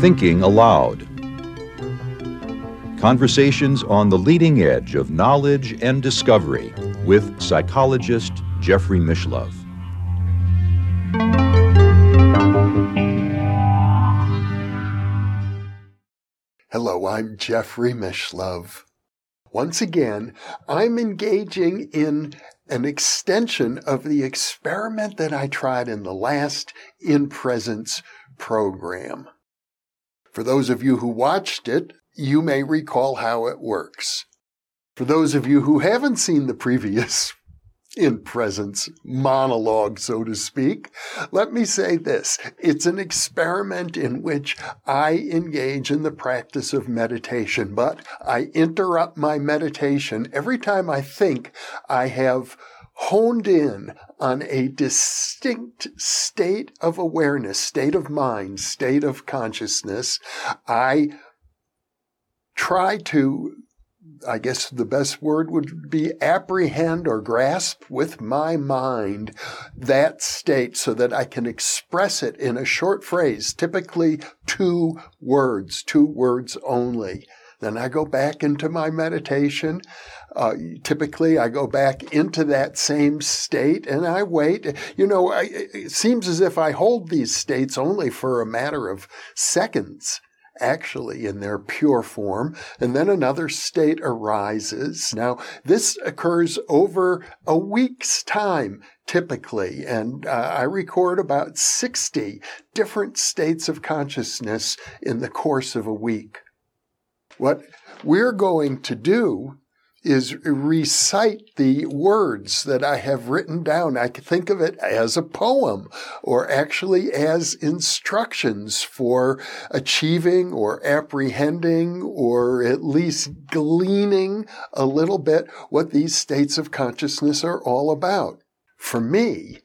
Thinking Aloud. Conversations on the leading edge of knowledge and discovery with psychologist Jeffrey Mishlove. Hello, I'm Jeffrey Mishlove. Once again, I'm engaging in an extension of the experiment that I tried in the last In Presence program. For those of you who watched it, you may recall how it works. For those of you who haven't seen the previous in presence monologue, so to speak, let me say this. It's an experiment in which I engage in the practice of meditation, but I interrupt my meditation every time I think I have honed in on a distinct state of awareness, state of mind, state of consciousness. I try to I guess the best word would be apprehend or grasp with my mind that state so that I can express it in a short phrase, typically two words, two words only. Then I go back into my meditation. Uh, typically, I go back into that same state and I wait. You know, I, it seems as if I hold these states only for a matter of seconds actually in their pure form, and then another state arises. Now, this occurs over a week's time, typically, and uh, I record about 60 different states of consciousness in the course of a week. What we're going to do is recite the words that I have written down. I think of it as a poem or actually as instructions for achieving or apprehending or at least gleaning a little bit what these states of consciousness are all about. For me,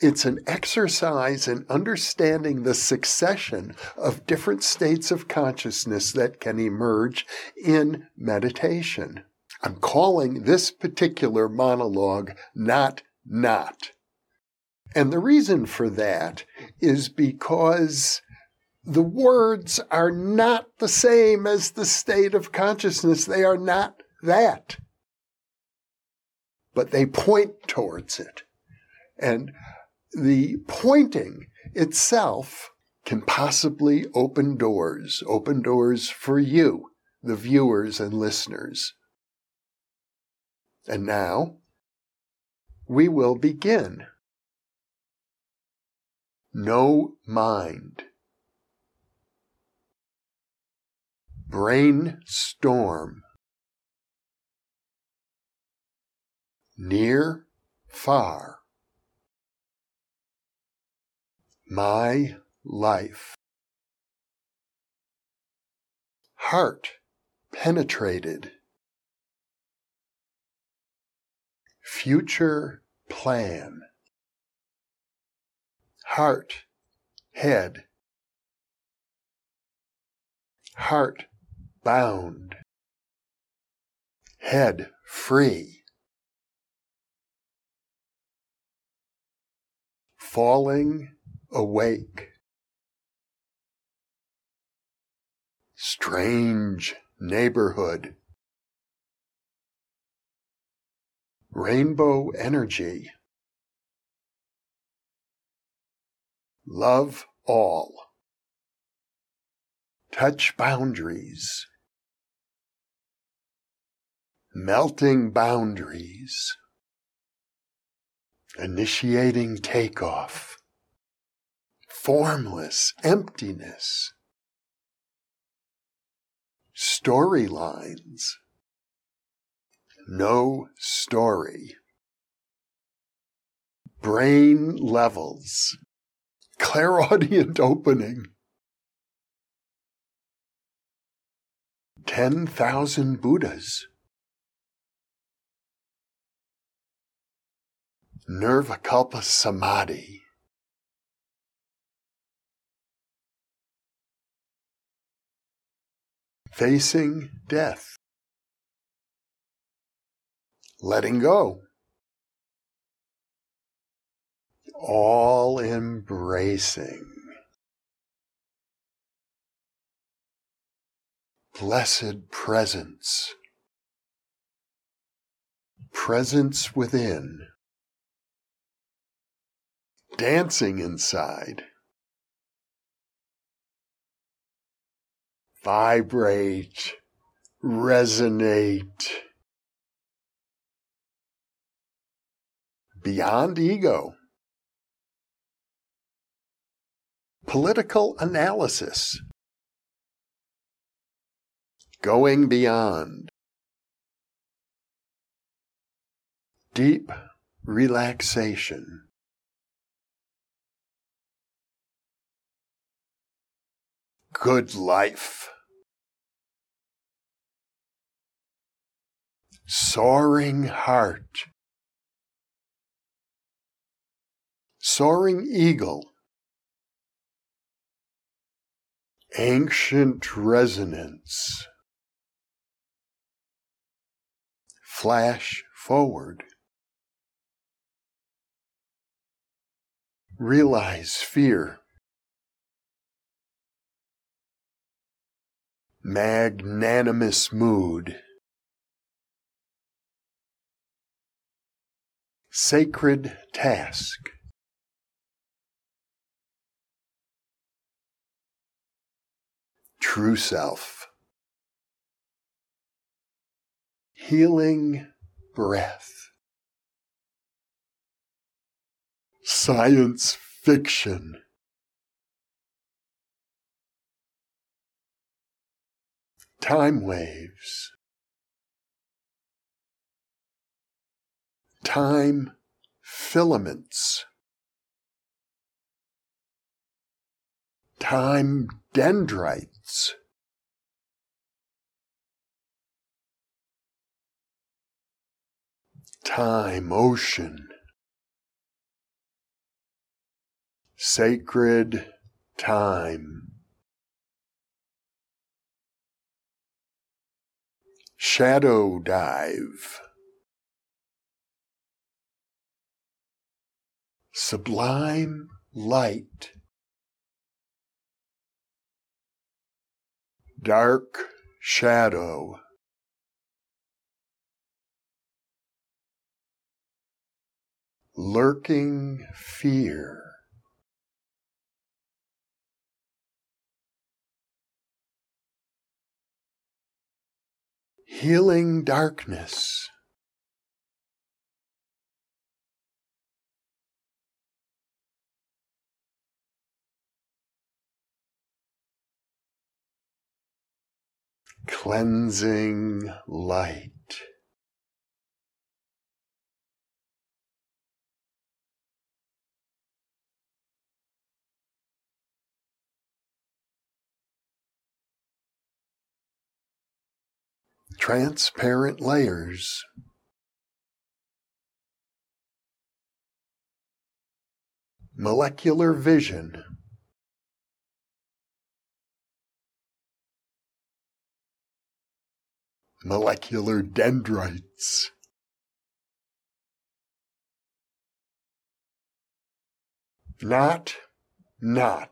it's an exercise in understanding the succession of different states of consciousness that can emerge in meditation. I'm calling this particular monologue not not. And the reason for that is because the words are not the same as the state of consciousness. They are not that. But they point towards it. And the pointing itself can possibly open doors, open doors for you, the viewers and listeners. And now we will begin. No mind. Brainstorm. Near, far. My life. Heart penetrated. Future plan. Heart, head. Heart bound. Head free. Falling awake. Strange neighborhood. Rainbow energy. Love all. Touch boundaries. Melting boundaries. Initiating takeoff. Formless emptiness. Storylines no story. Brain levels. Clairaudient opening. 10,000 Buddhas. Nirvikalpa Samadhi. Facing death letting go, all embracing. Blessed presence, presence within, dancing inside. Vibrate, resonate. Beyond ego. Political analysis. Going beyond. Deep relaxation. Good life. Soaring heart. Soaring eagle. Ancient resonance. Flash forward. Realize fear. Magnanimous mood. Sacred task. True self. Healing breath. Science fiction. Time waves. Time filaments. Time dendrites. Time ocean. Sacred time. Shadow dive. Sublime light. Dark shadow. Lurking fear. Healing darkness. Cleansing light. Transparent layers. Molecular vision. Molecular dendrites. Not, not.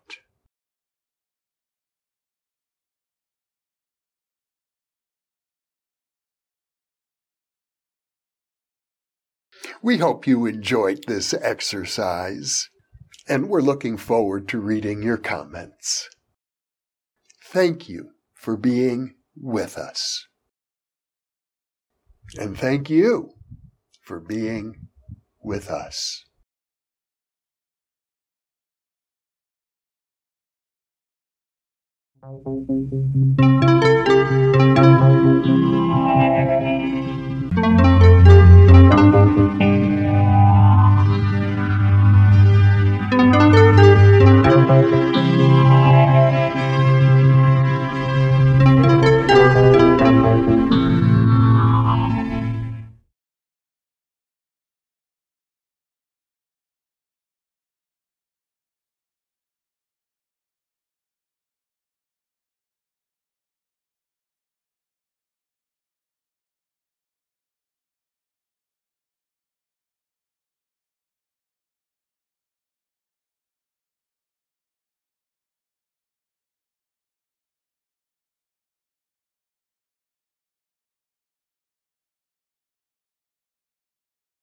We hope you enjoyed this exercise, and we're looking forward to reading your comments. Thank you for being with us. And thank you for being with us.